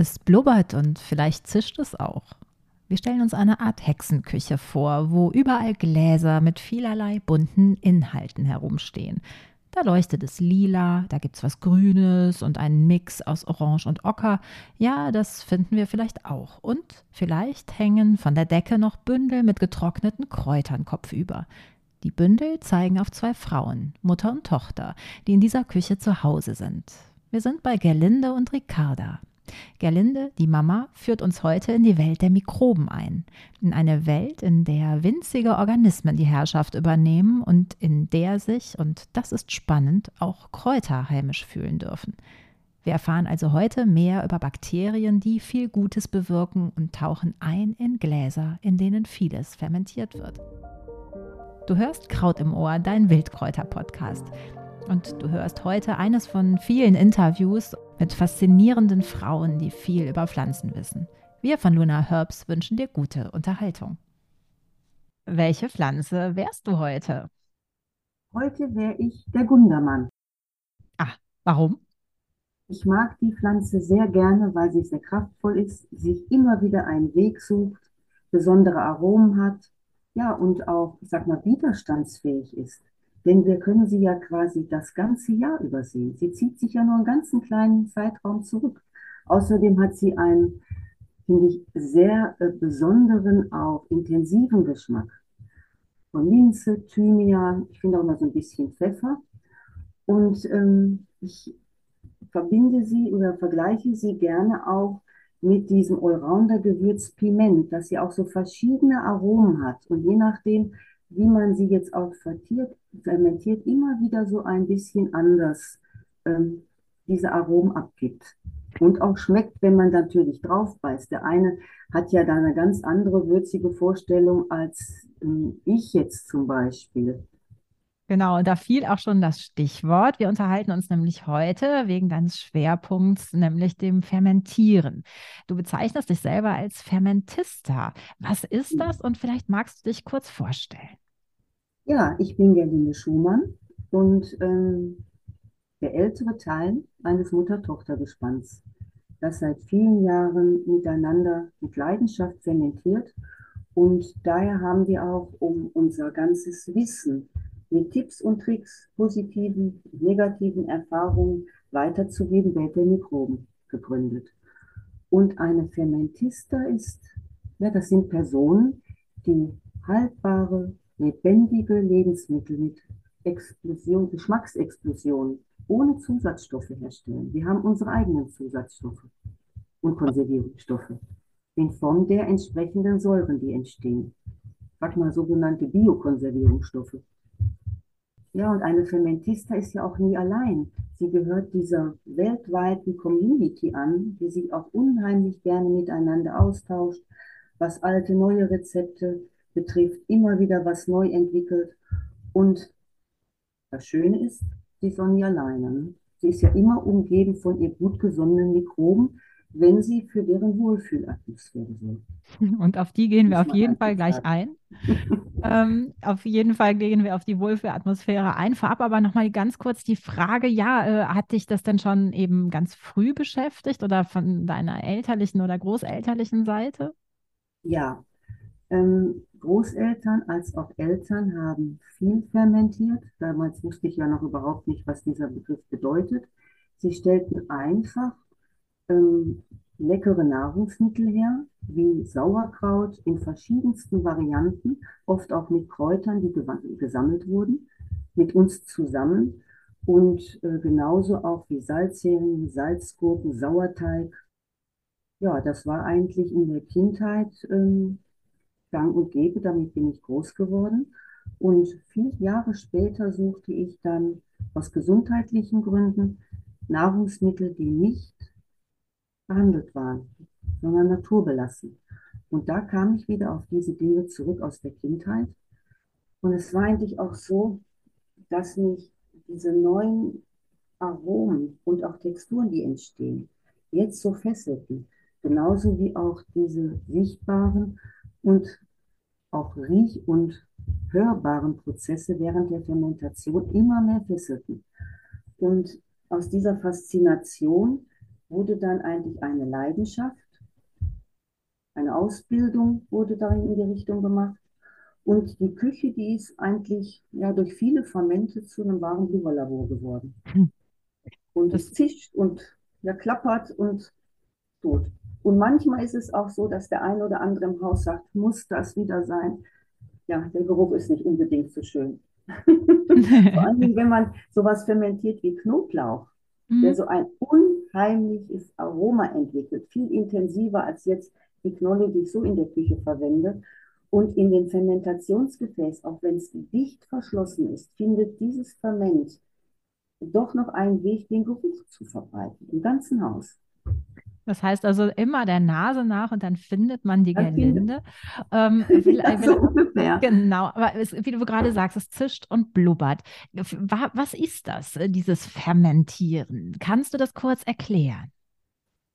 Es blubbert und vielleicht zischt es auch. Wir stellen uns eine Art Hexenküche vor, wo überall Gläser mit vielerlei bunten Inhalten herumstehen. Da leuchtet es lila, da gibt's was Grünes und einen Mix aus Orange und Ocker. Ja, das finden wir vielleicht auch. Und vielleicht hängen von der Decke noch Bündel mit getrockneten Kräutern kopfüber. Die Bündel zeigen auf zwei Frauen, Mutter und Tochter, die in dieser Küche zu Hause sind. Wir sind bei Gerlinde und Ricarda. Gerlinde, die Mama, führt uns heute in die Welt der Mikroben ein. In eine Welt, in der winzige Organismen die Herrschaft übernehmen und in der sich, und das ist spannend, auch Kräuter heimisch fühlen dürfen. Wir erfahren also heute mehr über Bakterien, die viel Gutes bewirken und tauchen ein in Gläser, in denen vieles fermentiert wird. Du hörst Kraut im Ohr, dein Wildkräuter-Podcast. Und du hörst heute eines von vielen Interviews mit faszinierenden Frauen, die viel über Pflanzen wissen. Wir von Luna Herbs wünschen dir gute Unterhaltung. Welche Pflanze wärst du heute? Heute wäre ich der Gundermann. Ah, warum? Ich mag die Pflanze sehr gerne, weil sie sehr kraftvoll ist, sich immer wieder einen Weg sucht, besondere Aromen hat, ja, und auch, ich sag mal, widerstandsfähig ist. Denn wir können sie ja quasi das ganze Jahr übersehen. Sie zieht sich ja nur einen ganzen kleinen Zeitraum zurück. Außerdem hat sie einen, finde ich, sehr äh, besonderen, auch intensiven Geschmack. Von Minze, Thymian, ich finde auch mal so ein bisschen Pfeffer. Und ähm, ich verbinde sie oder vergleiche sie gerne auch mit diesem Allrounder-Gewürz Piment, das ja auch so verschiedene Aromen hat. Und je nachdem, wie man sie jetzt auch vertiert, fermentiert, immer wieder so ein bisschen anders ähm, diese Aromen abgibt. Und auch schmeckt, wenn man natürlich drauf beißt. Der eine hat ja da eine ganz andere würzige Vorstellung als ähm, ich jetzt zum Beispiel. Genau, und da fiel auch schon das Stichwort. Wir unterhalten uns nämlich heute wegen deines Schwerpunkts, nämlich dem Fermentieren. Du bezeichnest dich selber als Fermentista. Was ist das und vielleicht magst du dich kurz vorstellen? Ja, ich bin Gerlinde Schumann und ähm, der ältere Teil eines Mutter-Tochter-Gespanns, das seit vielen Jahren miteinander mit Leidenschaft fermentiert. Und daher haben wir auch um unser ganzes Wissen mit Tipps und Tricks, positiven, negativen Erfahrungen weiterzugeben, Welt der Mikroben gegründet. Und eine Fermentista ist, ja, das sind Personen, die haltbare, lebendige Lebensmittel mit Explosion, Geschmacksexplosion ohne Zusatzstoffe herstellen. Wir haben unsere eigenen Zusatzstoffe und Konservierungsstoffe in Form der entsprechenden Säuren, die entstehen. Sag mal sogenannte Biokonservierungsstoffe. Ja, und eine Fermentista ist ja auch nie allein. Sie gehört dieser weltweiten Community an, die sich auch unheimlich gerne miteinander austauscht, was alte, neue Rezepte betrifft, immer wieder was neu entwickelt. Und das Schöne ist, sie ist auch nie alleine. Ne? Sie ist ja immer umgeben von ihr gut gesonnenen Mikroben, wenn sie für deren Wohlfühlatmosphäre sorgt. Und auf die gehen wir auf jeden Fall gleich ein. ähm, auf jeden Fall gehen wir auf die Wohlfühlatmosphäre ein. Vorab aber nochmal ganz kurz die Frage, ja, äh, hat dich das denn schon eben ganz früh beschäftigt oder von deiner elterlichen oder großelterlichen Seite? Ja, ähm, Großeltern als auch Eltern haben viel fermentiert. Damals wusste ich ja noch überhaupt nicht, was dieser Begriff bedeutet. Sie stellten einfach ähm, leckere Nahrungsmittel her, wie Sauerkraut in verschiedensten Varianten, oft auch mit Kräutern, die gesammelt wurden, mit uns zusammen. Und äh, genauso auch wie Salzheringen, Salzgurken, Sauerteig. Ja, das war eigentlich in der Kindheit ähm, gang und gäbe, damit bin ich groß geworden. Und vier Jahre später suchte ich dann aus gesundheitlichen Gründen Nahrungsmittel, die nicht behandelt waren, sondern naturbelassen. Und da kam ich wieder auf diese Dinge zurück aus der Kindheit. Und es war eigentlich auch so, dass mich diese neuen Aromen und auch Texturen, die entstehen, jetzt so fesselten. Genauso wie auch diese sichtbaren und auch riech- und hörbaren Prozesse während der Fermentation immer mehr fesselten. Und aus dieser Faszination wurde dann eigentlich eine Leidenschaft. Eine Ausbildung wurde darin in die Richtung gemacht. Und die Küche, die ist eigentlich ja, durch viele Fermente zu einem wahren Blubberlabor geworden. Und es zischt und ja, klappert und tot. Und manchmal ist es auch so, dass der eine oder andere im Haus sagt, muss das wieder sein? Ja, der Geruch ist nicht unbedingt so schön. Vor allem, wenn man sowas fermentiert wie Knoblauch, mhm. der so ein unheimliches Aroma entwickelt, viel intensiver als jetzt die Knolle, die ich so in der Küche verwende. Und in dem Fermentationsgefäß, auch wenn es dicht verschlossen ist, findet dieses Ferment doch noch einen Weg, den Geruch zu verbreiten, im ganzen Haus. Das heißt also immer der Nase nach und dann findet man die Gerlinde. Ähm, will, so ungefähr. Genau, aber es, wie du gerade sagst, es zischt und blubbert. Was ist das, äh, dieses Fermentieren? Kannst du das kurz erklären?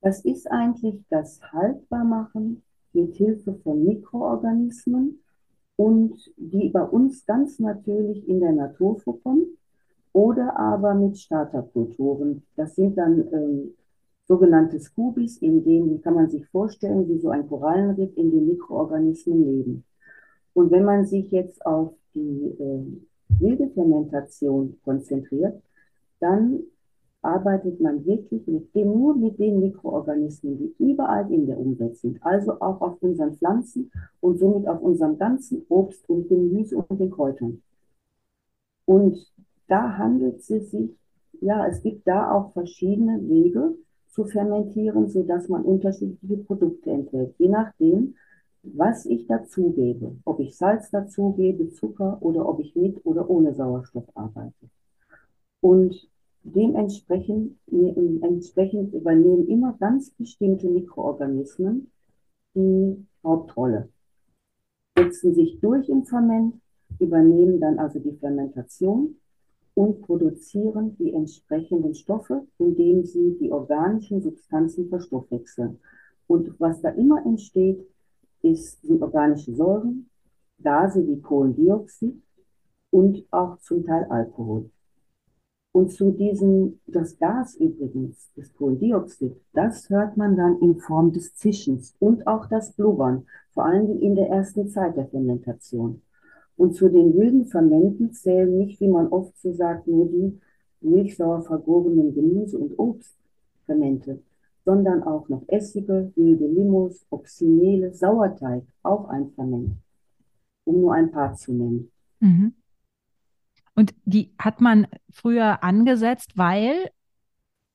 Das ist eigentlich das Haltbarmachen mit Hilfe von Mikroorganismen und die bei uns ganz natürlich in der Natur vorkommen oder aber mit Starterkulturen. Das sind dann ähm, sogenannte Scoobies, in denen, kann man sich vorstellen, wie so ein Korallenriff, in den Mikroorganismen leben. Und wenn man sich jetzt auf die äh, wilde Fermentation konzentriert, dann arbeitet man wirklich mit dem, nur mit den Mikroorganismen, die überall in der Umwelt sind, also auch auf unseren Pflanzen und somit auf unserem ganzen Obst und Gemüse und den Kräutern. Und da handelt es sich, ja, es gibt da auch verschiedene Wege, zu fermentieren, sodass man unterschiedliche Produkte enthält, je nachdem, was ich dazugebe. Ob ich Salz dazugebe, Zucker oder ob ich mit oder ohne Sauerstoff arbeite. Und dementsprechend entsprechend übernehmen immer ganz bestimmte Mikroorganismen die Hauptrolle. Setzen sich durch im Ferment, übernehmen dann also die Fermentation und produzieren die entsprechenden Stoffe, indem sie die organischen Substanzen verstoffwechseln. Und was da immer entsteht, ist, sind organische Säuren, Gase wie Kohlendioxid und auch zum Teil Alkohol. Und zu diesem, das Gas übrigens, das Kohlendioxid, das hört man dann in Form des Zischens und auch das Blubbern, vor allem in der ersten Zeit der Fermentation. Und zu den wilden Fermenten zählen nicht, wie man oft so sagt, nur die milchsauer vergorenen Gemüse- und Obstfermente, sondern auch noch Essige, wilde Limos, Oxynele, Sauerteig, auch ein Ferment, um nur ein paar zu nennen. Mhm. Und die hat man früher angesetzt, weil,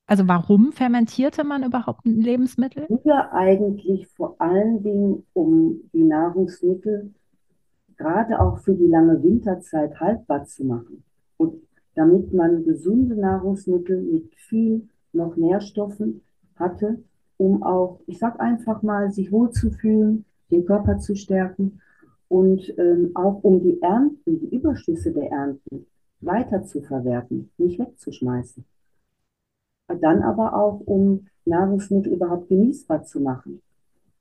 also warum fermentierte man überhaupt ein Lebensmittel? Früher eigentlich vor allen Dingen, um die Nahrungsmittel gerade auch für die lange Winterzeit haltbar zu machen. Und damit man gesunde Nahrungsmittel mit viel noch Nährstoffen hatte, um auch, ich sag einfach mal, sich wohlzufühlen, den Körper zu stärken und ähm, auch um die Ernten, die Überschüsse der Ernten weiter zu verwerten, nicht wegzuschmeißen. Dann aber auch, um Nahrungsmittel überhaupt genießbar zu machen.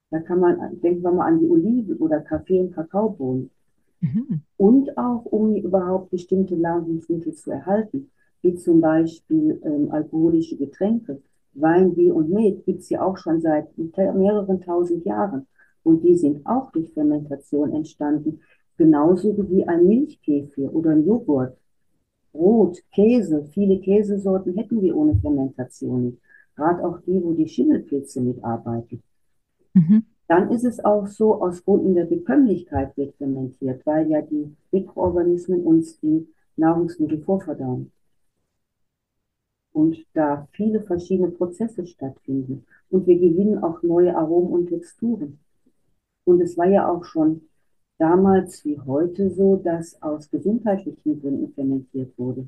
Da kann man, denken wir mal an die Oliven oder Kaffee- und Kakaobohnen. Mhm. Und auch, um überhaupt bestimmte Nahrungsmittel zu erhalten, wie zum Beispiel ähm, alkoholische Getränke. Wein, Bier und Met gibt es ja auch schon seit mehreren tausend Jahren. Und die sind auch durch Fermentation entstanden. Genauso wie ein Milchkäfir oder ein Joghurt. Brot, Käse, viele Käsesorten hätten wir ohne Fermentation nicht. Gerade auch die, wo die Schimmelpilze mitarbeiten. Mhm. Dann ist es auch so, aus Gründen der Bekömmlichkeit wird fermentiert, weil ja die Mikroorganismen uns die Nahrungsmittel vorverdauen. Und da viele verschiedene Prozesse stattfinden. Und wir gewinnen auch neue Aromen und Texturen. Und es war ja auch schon damals wie heute so, dass aus gesundheitlichen Gründen fermentiert wurde.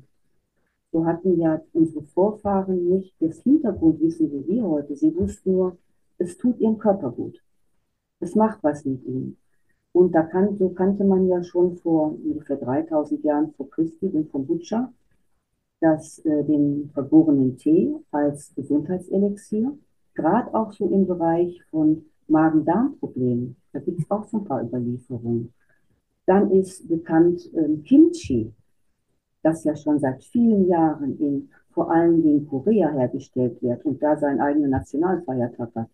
So hatten ja unsere Vorfahren nicht das Hintergrundwissen wie wir heute. Sie wussten nur, es tut ihrem Körper gut es macht was mit ihm. Und da kann, so kannte man ja schon vor ungefähr 3000 Jahren vor Christi den Kombucha, das, äh, den vergorenen Tee als Gesundheitselixier, gerade auch so im Bereich von Magen-Darm-Problemen. Da gibt es auch so ein paar Überlieferungen. Dann ist bekannt äh, Kimchi, das ja schon seit vielen Jahren in vor allen Dingen Korea hergestellt wird und da seinen eigenen Nationalfeiertag hat.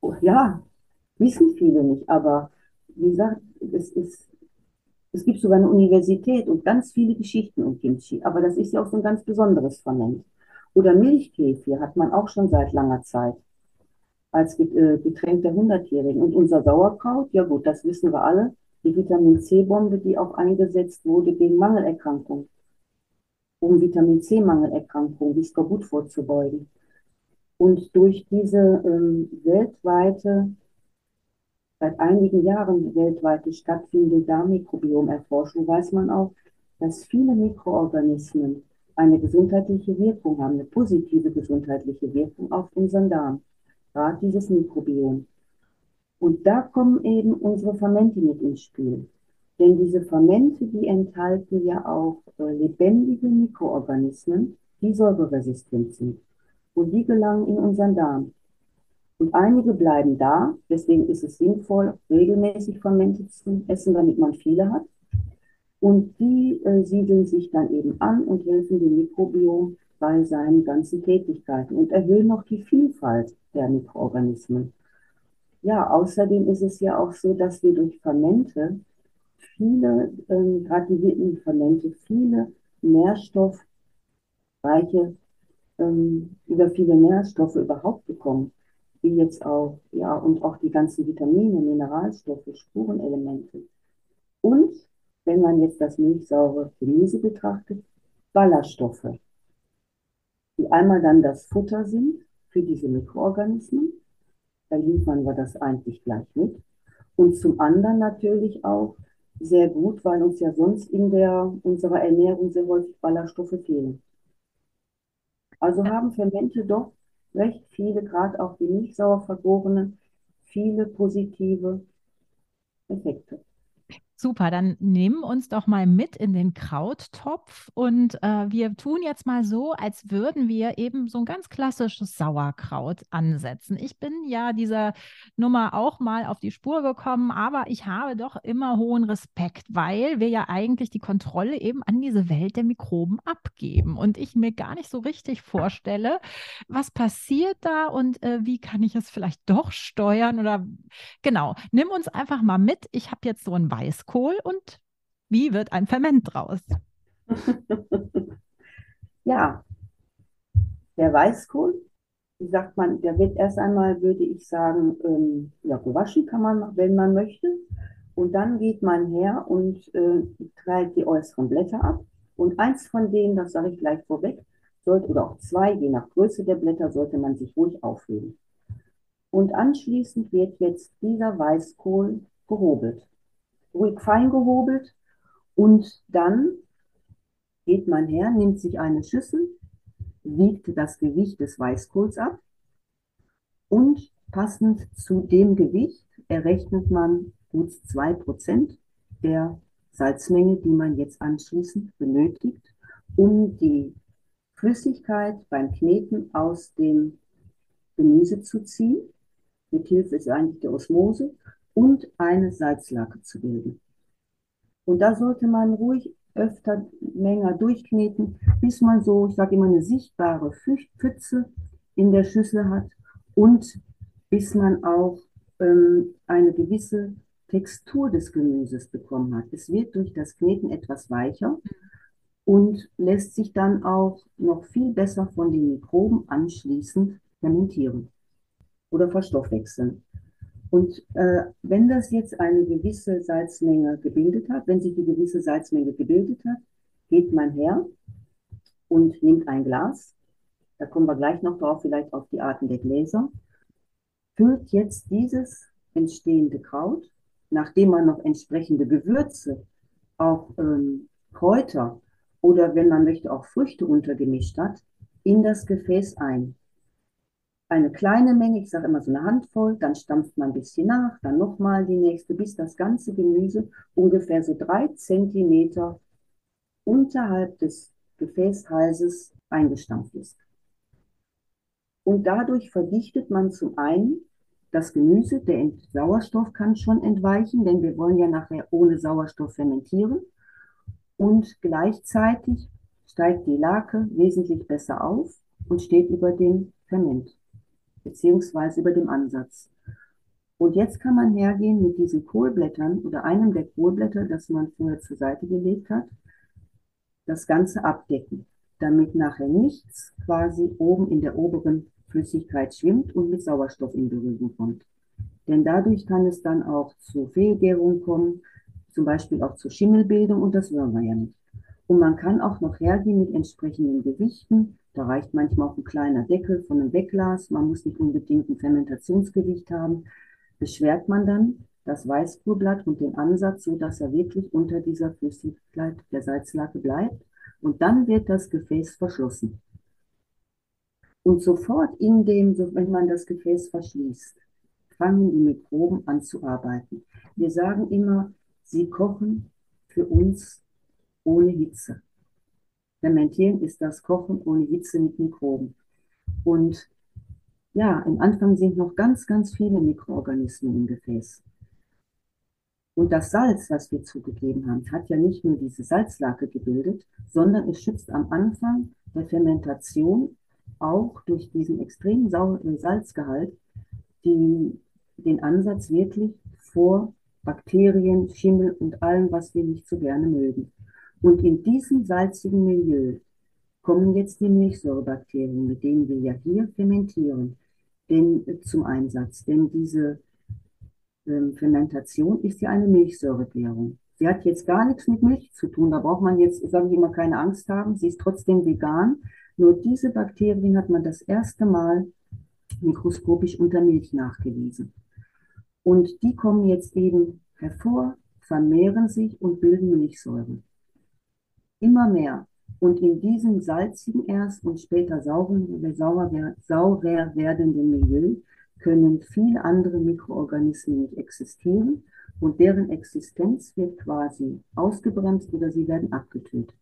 Oh, ja, wissen viele nicht, aber wie gesagt, es, ist, es gibt sogar eine Universität und ganz viele Geschichten um Kimchi, aber das ist ja auch so ein ganz besonderes Ferment. Oder Milchkefir hat man auch schon seit langer Zeit als äh, Getränk der Hundertjährigen. Und unser Sauerkraut, ja gut, das wissen wir alle, die Vitamin C-Bombe, die auch eingesetzt wurde gegen Mangelerkrankungen, um Vitamin C-Mangelerkrankungen wie Skorbut vorzubeugen. Und durch diese ähm, weltweite, seit einigen Jahren weltweite stattfindende Darmmikrobiomerforschung weiß man auch, dass viele Mikroorganismen eine gesundheitliche Wirkung haben, eine positive gesundheitliche Wirkung auf unseren Darm, gerade dieses Mikrobiom. Und da kommen eben unsere Fermente mit ins Spiel. Denn diese Fermente, die enthalten ja auch äh, lebendige Mikroorganismen, die säureresistent sind. Und die gelangen in unseren Darm. Und einige bleiben da, deswegen ist es sinnvoll, regelmäßig Fermente zu essen, damit man viele hat. Und die äh, siedeln sich dann eben an und helfen dem Mikrobiom bei seinen ganzen Tätigkeiten und erhöhen noch die Vielfalt der Mikroorganismen. Ja, außerdem ist es ja auch so, dass wir durch Fermente viele, ähm, gerade die Fermente, viele nährstoffreiche, ähm, über viele Nährstoffe überhaupt bekommen, wie jetzt auch, ja, und auch die ganzen Vitamine, Mineralstoffe, Spurenelemente. Und wenn man jetzt das milchsaure Gemüse betrachtet, Ballaststoffe, die einmal dann das Futter sind für diese Mikroorganismen, dann liefern wir das eigentlich gleich mit. Und zum anderen natürlich auch sehr gut, weil uns ja sonst in der, unserer Ernährung sehr häufig Ballaststoffe fehlen. Also haben Fermente doch recht viele, gerade auch die nicht sauer vergorenen, viele positive Effekte. Super, dann nehmen uns doch mal mit in den Krauttopf und äh, wir tun jetzt mal so, als würden wir eben so ein ganz klassisches Sauerkraut ansetzen. Ich bin ja dieser Nummer auch mal auf die Spur gekommen, aber ich habe doch immer hohen Respekt, weil wir ja eigentlich die Kontrolle eben an diese Welt der Mikroben abgeben und ich mir gar nicht so richtig vorstelle, was passiert da und äh, wie kann ich es vielleicht doch steuern oder genau, nimm uns einfach mal mit. Ich habe jetzt so ein Weiß Weißkohl und wie wird ein Ferment draus? ja, der Weißkohl, wie sagt man, der wird erst einmal, würde ich sagen, ähm, ja, gewaschen kann man, wenn man möchte. Und dann geht man her und äh, trägt die äußeren Blätter ab. Und eins von denen, das sage ich gleich vorweg, sollte, oder auch zwei, je nach Größe der Blätter, sollte man sich ruhig aufheben. Und anschließend wird jetzt dieser Weißkohl gehobelt ruhig fein gehobelt und dann geht man her, nimmt sich eine Schüssel, wiegt das Gewicht des Weißkohls ab und passend zu dem Gewicht errechnet man gut 2% der Salzmenge, die man jetzt anschließend benötigt, um die Flüssigkeit beim Kneten aus dem Gemüse zu ziehen. Mit Hilfe ist eigentlich der Osmose und eine Salzlake zu bilden. Und da sollte man ruhig öfter länger durchkneten, bis man so, ich sage immer, eine sichtbare Pfütze in der Schüssel hat und bis man auch ähm, eine gewisse Textur des Gemüses bekommen hat. Es wird durch das Kneten etwas weicher und lässt sich dann auch noch viel besser von den Mikroben anschließend fermentieren oder verstoffwechseln. Und äh, wenn das jetzt eine gewisse Salzmenge gebildet hat, wenn sich die gewisse Salzmenge gebildet hat, geht man her und nimmt ein Glas. Da kommen wir gleich noch drauf, vielleicht auf die Arten der Gläser. Füllt jetzt dieses entstehende Kraut, nachdem man noch entsprechende Gewürze, auch ähm, Kräuter oder wenn man möchte auch Früchte untergemischt hat, in das Gefäß ein eine kleine Menge, ich sage immer so eine Handvoll, dann stampft man ein bisschen nach, dann nochmal die nächste, bis das ganze Gemüse ungefähr so drei Zentimeter unterhalb des Gefäßhalses eingestampft ist. Und dadurch verdichtet man zum einen das Gemüse, der Sauerstoff kann schon entweichen, denn wir wollen ja nachher ohne Sauerstoff fermentieren. Und gleichzeitig steigt die Lake wesentlich besser auf und steht über dem Ferment, beziehungsweise über dem Ansatz. Und jetzt kann man hergehen mit diesen Kohlblättern oder einem der Kohlblätter, das man vorher zur Seite gelegt hat, das Ganze abdecken, damit nachher nichts quasi oben in der oberen Flüssigkeit schwimmt und mit Sauerstoff in Berührung kommt. Denn dadurch kann es dann auch zu Fehlgärung kommen, zum Beispiel auch zur Schimmelbildung und das wollen wir ja nicht. Und man kann auch noch hergehen mit entsprechenden Gewichten. Da reicht manchmal auch ein kleiner Deckel von einem Wegglas. Man muss nicht unbedingt ein Fermentationsgewicht haben beschwert man dann das Weißkohlblatt und den Ansatz, so dass er wirklich unter dieser Flüssigkeit der Salzlake bleibt. Und dann wird das Gefäß verschlossen. Und sofort in dem, wenn man das Gefäß verschließt, fangen die Mikroben an zu arbeiten. Wir sagen immer, sie kochen für uns ohne Hitze. Fermentieren ist das Kochen ohne Hitze mit Mikroben. Und ja, am Anfang sind noch ganz, ganz viele Mikroorganismen im Gefäß. Und das Salz, was wir zugegeben haben, hat ja nicht nur diese Salzlake gebildet, sondern es schützt am Anfang der Fermentation auch durch diesen extremen äh, Salzgehalt die, den Ansatz wirklich vor Bakterien, Schimmel und allem, was wir nicht so gerne mögen. Und in diesem salzigen Milieu kommen jetzt die Milchsäurebakterien, mit denen wir ja hier fermentieren, denn, äh, zum Einsatz. Denn diese ähm, Fermentation ist ja eine Milchsäuregärung. Sie hat jetzt gar nichts mit Milch zu tun. Da braucht man jetzt, sage ich immer, keine Angst haben. Sie ist trotzdem vegan. Nur diese Bakterien hat man das erste Mal mikroskopisch unter Milch nachgewiesen. Und die kommen jetzt eben hervor, vermehren sich und bilden Milchsäure. Immer mehr. Und in diesem salzigen erst und später sauren, saurer, saurer werdenden Milieu können viele andere Mikroorganismen nicht existieren und deren Existenz wird quasi ausgebremst oder sie werden abgetötet.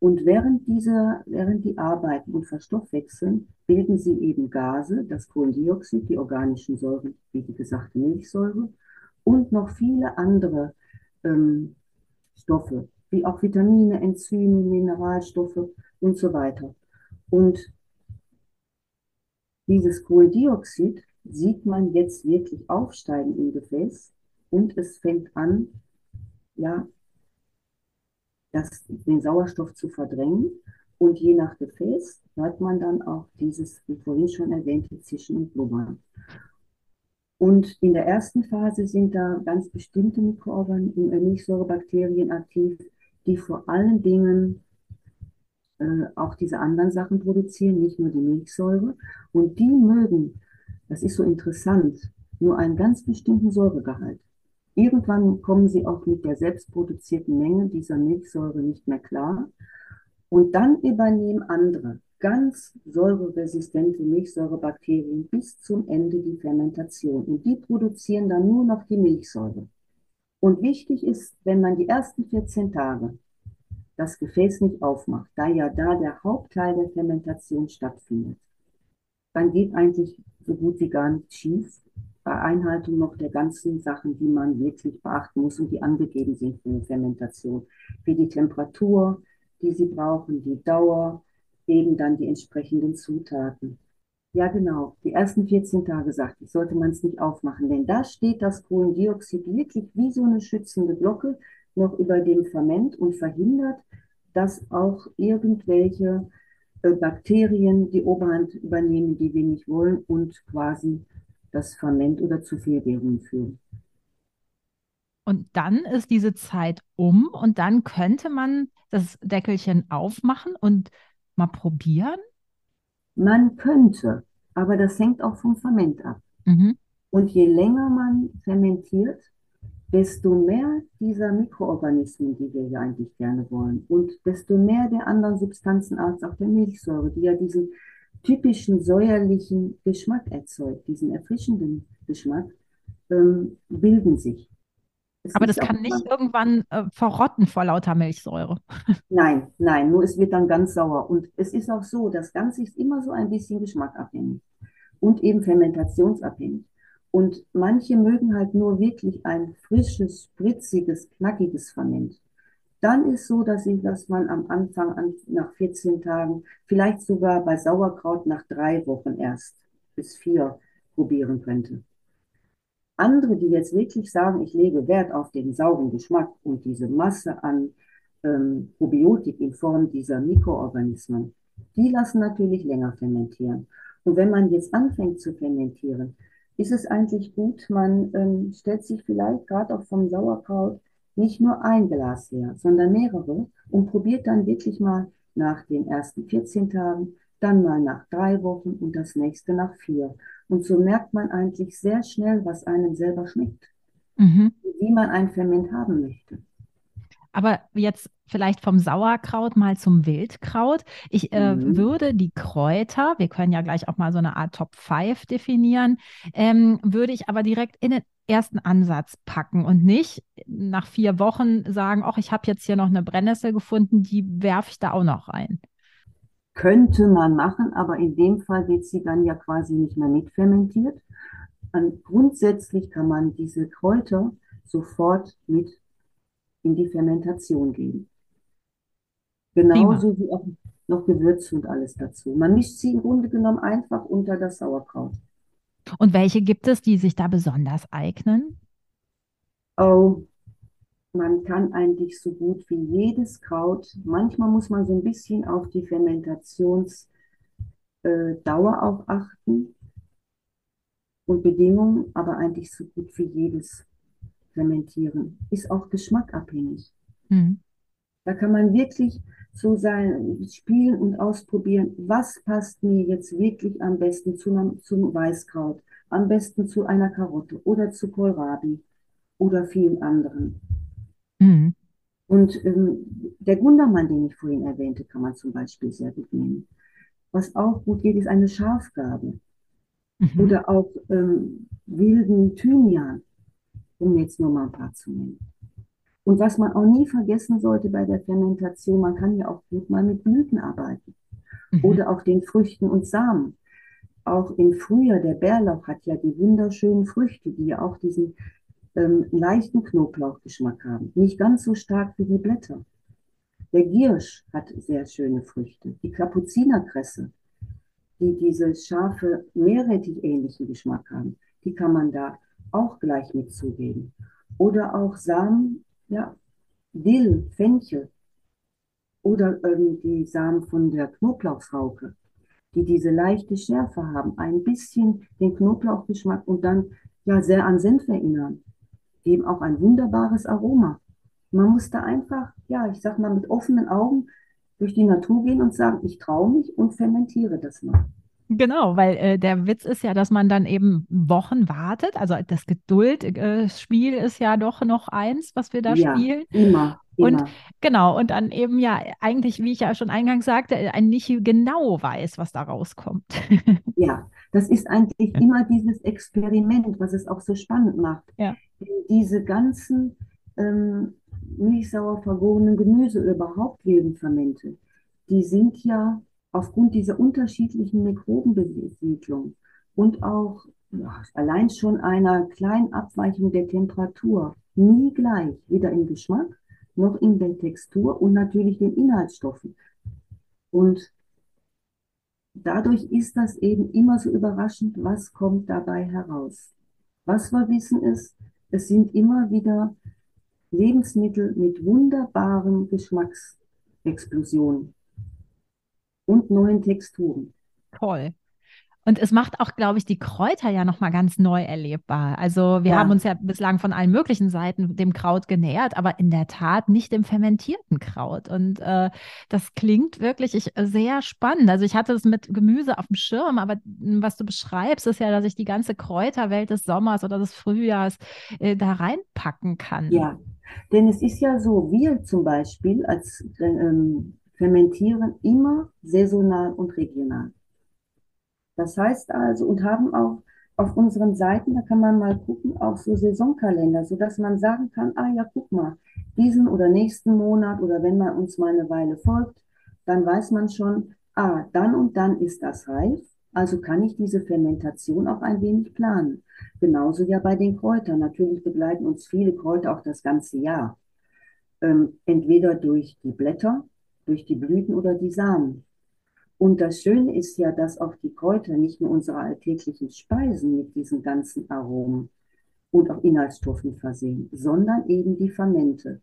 Und während dieser, während die arbeiten und verstoffwechseln, bilden sie eben Gase, das Kohlendioxid, die organischen Säuren, wie die gesagte Milchsäure und noch viele andere ähm, Stoffe, wie auch Vitamine, Enzyme, Mineralstoffe und so weiter. Und dieses Kohlendioxid sieht man jetzt wirklich aufsteigen im Gefäß und es fängt an, ja, das, den Sauerstoff zu verdrängen. Und je nach Gefäß hört man dann auch dieses, wie vorhin schon erwähnte, Zischen und Blubbern. Und in der ersten Phase sind da ganz bestimmte Mikroorganismen, Milchsäurebakterien aktiv, die vor allen Dingen äh, auch diese anderen Sachen produzieren, nicht nur die Milchsäure. Und die mögen, das ist so interessant, nur einen ganz bestimmten Säuregehalt. Irgendwann kommen sie auch mit der selbstproduzierten Menge dieser Milchsäure nicht mehr klar. Und dann übernehmen andere ganz säureresistente Milchsäurebakterien bis zum Ende die Fermentation. Und die produzieren dann nur noch die Milchsäure. Und wichtig ist, wenn man die ersten 14 Tage das Gefäß nicht aufmacht, da ja da der Hauptteil der Fermentation stattfindet, dann geht eigentlich so gut wie gar nichts schief bei Einhaltung noch der ganzen Sachen, die man wirklich beachten muss und die angegeben sind für eine Fermentation, wie die Temperatur, die sie brauchen, die Dauer, eben dann die entsprechenden Zutaten. Ja, genau. Die ersten 14 Tage, sagte ich, sollte man es nicht aufmachen, denn da steht das Kohlendioxid wirklich wie so eine schützende Glocke noch über dem Ferment und verhindert, dass auch irgendwelche äh, Bakterien die Oberhand übernehmen, die wir nicht wollen und quasi das Ferment oder zu Fehlgärungen führen. Und dann ist diese Zeit um und dann könnte man das Deckelchen aufmachen und mal probieren? Man könnte, aber das hängt auch vom Ferment ab. Mhm. Und je länger man fermentiert, desto mehr dieser Mikroorganismen, die wir ja eigentlich gerne wollen, und desto mehr der anderen Substanzen als auch der Milchsäure, die ja diesen typischen säuerlichen Geschmack erzeugt, diesen erfrischenden Geschmack, ähm, bilden sich. Es Aber das kann nicht irgendwann äh, verrotten vor lauter Milchsäure. Nein, nein, nur es wird dann ganz sauer. Und es ist auch so, das Ganze ist immer so ein bisschen geschmackabhängig und eben fermentationsabhängig. Und manche mögen halt nur wirklich ein frisches, spritziges, knackiges Ferment. Dann ist so, dass ich, dass man am Anfang an, nach 14 Tagen, vielleicht sogar bei Sauerkraut nach drei Wochen erst bis vier probieren könnte. Andere, die jetzt wirklich sagen, ich lege Wert auf den sauren Geschmack und diese Masse an ähm, Probiotik in Form dieser Mikroorganismen, die lassen natürlich länger fermentieren. Und wenn man jetzt anfängt zu fermentieren, ist es eigentlich gut, man ähm, stellt sich vielleicht gerade auch vom Sauerkraut nicht nur ein Glas her, sondern mehrere und probiert dann wirklich mal nach den ersten 14 Tagen, dann mal nach drei Wochen und das nächste nach vier. Und so merkt man eigentlich sehr schnell, was einem selber schmeckt, mhm. wie man ein Ferment haben möchte. Aber jetzt vielleicht vom Sauerkraut mal zum Wildkraut. Ich äh, mhm. würde die Kräuter, wir können ja gleich auch mal so eine Art Top 5 definieren, ähm, würde ich aber direkt in den ersten Ansatz packen und nicht nach vier Wochen sagen, ach, ich habe jetzt hier noch eine Brennnessel gefunden, die werfe ich da auch noch rein. Könnte man machen, aber in dem Fall wird sie dann ja quasi nicht mehr mitfermentiert. Und grundsätzlich kann man diese Kräuter sofort mit in die Fermentation geben. Genauso Prima. wie auch noch Gewürze und alles dazu. Man mischt sie im Grunde genommen einfach unter das Sauerkraut. Und welche gibt es, die sich da besonders eignen? Oh, man kann eigentlich so gut wie jedes Kraut, manchmal muss man so ein bisschen auf die Fermentationsdauer äh, auch achten und Bedingungen, aber eigentlich so gut wie jedes fermentieren. Ist auch geschmackabhängig. Mhm. Da kann man wirklich so sein, spielen und ausprobieren, was passt mir jetzt wirklich am besten zu, zum Weißkraut, am besten zu einer Karotte oder zu Kohlrabi oder vielen anderen. Mhm. Und ähm, der Gundermann, den ich vorhin erwähnte, kann man zum Beispiel sehr gut nehmen. Was auch gut geht, ist eine Schafgabe. Mhm. Oder auch ähm, wilden Thymian, um jetzt nur mal ein paar zu nennen. Und was man auch nie vergessen sollte bei der Fermentation, man kann ja auch gut mal mit Blüten arbeiten mhm. oder auch den Früchten und Samen. Auch im Frühjahr, der Bärlauch hat ja die wunderschönen Früchte, die ja auch diesen ähm, leichten Knoblauchgeschmack haben. Nicht ganz so stark wie die Blätter. Der Giersch hat sehr schöne Früchte. Die Kapuzinerkresse, die diese scharfe Meerrettich-ähnlichen Geschmack haben, die kann man da auch gleich mit zugeben. Oder auch Samen ja, Dill, Fenchel oder ähm, die Samen von der Knoblauchsrauke, die diese leichte Schärfe haben, ein bisschen den Knoblauchgeschmack und dann ja sehr an Senf erinnern, geben auch ein wunderbares Aroma. Man muss da einfach, ja, ich sag mal, mit offenen Augen durch die Natur gehen und sagen, ich traue mich und fermentiere das mal. Genau, weil äh, der Witz ist ja, dass man dann eben Wochen wartet. Also das Geduldspiel äh, ist ja doch noch eins, was wir da ja, spielen. Immer. Und immer. genau, und dann eben ja eigentlich, wie ich ja schon eingangs sagte, ein nicht genau weiß, was da rauskommt. Ja, das ist eigentlich ja. immer dieses Experiment, was es auch so spannend macht. Ja. Diese ganzen ähm, milchsauer vergorenen Gemüse, überhaupt Lebendfermente, die sind ja aufgrund dieser unterschiedlichen Mikrobenbesiedlung und auch ja, allein schon einer kleinen Abweichung der Temperatur nie gleich, weder im Geschmack noch in der Textur und natürlich den Inhaltsstoffen. Und dadurch ist das eben immer so überraschend, was kommt dabei heraus. Was wir wissen ist, es sind immer wieder Lebensmittel mit wunderbaren Geschmacksexplosionen und neuen Texturen. Toll. Und es macht auch, glaube ich, die Kräuter ja nochmal ganz neu erlebbar. Also wir ja. haben uns ja bislang von allen möglichen Seiten dem Kraut genähert, aber in der Tat nicht dem fermentierten Kraut. Und äh, das klingt wirklich ich, sehr spannend. Also ich hatte es mit Gemüse auf dem Schirm, aber was du beschreibst, ist ja, dass ich die ganze Kräuterwelt des Sommers oder des Frühjahrs äh, da reinpacken kann. Ja, denn es ist ja so, wir zum Beispiel als ähm, fermentieren immer saisonal und regional. Das heißt also, und haben auch auf unseren Seiten, da kann man mal gucken, auch so Saisonkalender, so dass man sagen kann, ah ja, guck mal, diesen oder nächsten Monat oder wenn man uns mal eine Weile folgt, dann weiß man schon, ah, dann und dann ist das reif, also kann ich diese Fermentation auch ein wenig planen. Genauso ja bei den Kräutern. Natürlich begleiten uns viele Kräuter auch das ganze Jahr. ähm, entweder durch die Blätter, durch die Blüten oder die Samen. Und das Schöne ist ja, dass auch die Kräuter nicht nur unsere alltäglichen Speisen mit diesen ganzen Aromen und auch Inhaltsstoffen versehen, sondern eben die Fermente.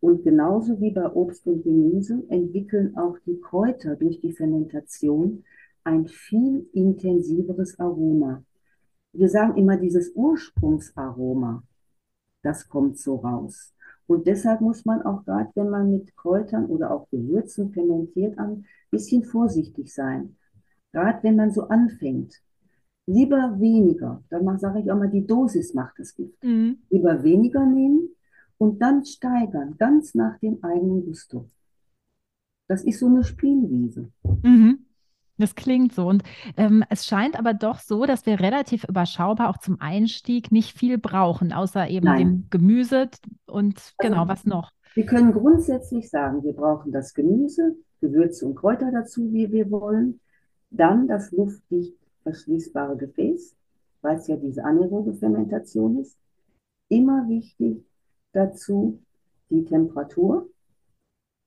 Und genauso wie bei Obst und Gemüse entwickeln auch die Kräuter durch die Fermentation ein viel intensiveres Aroma. Wir sagen immer dieses Ursprungsaroma, das kommt so raus. Und deshalb muss man auch gerade, wenn man mit Kräutern oder auch Gewürzen fermentiert, ein bisschen vorsichtig sein. Gerade wenn man so anfängt. Lieber weniger, dann sage ich auch mal, die Dosis macht das Gift. Mhm. Lieber weniger nehmen und dann steigern, ganz nach dem eigenen Gusto. Das ist so eine Spielwiese. Mhm. Das klingt so. Und ähm, es scheint aber doch so, dass wir relativ überschaubar auch zum Einstieg nicht viel brauchen, außer eben Nein. dem Gemüse und also, genau, was noch? Wir können grundsätzlich sagen, wir brauchen das Gemüse, Gewürze und Kräuter dazu, wie wir wollen. Dann das luftdicht verschließbare Gefäß, weil es ja diese anaerobe Fermentation ist. Immer wichtig dazu die Temperatur.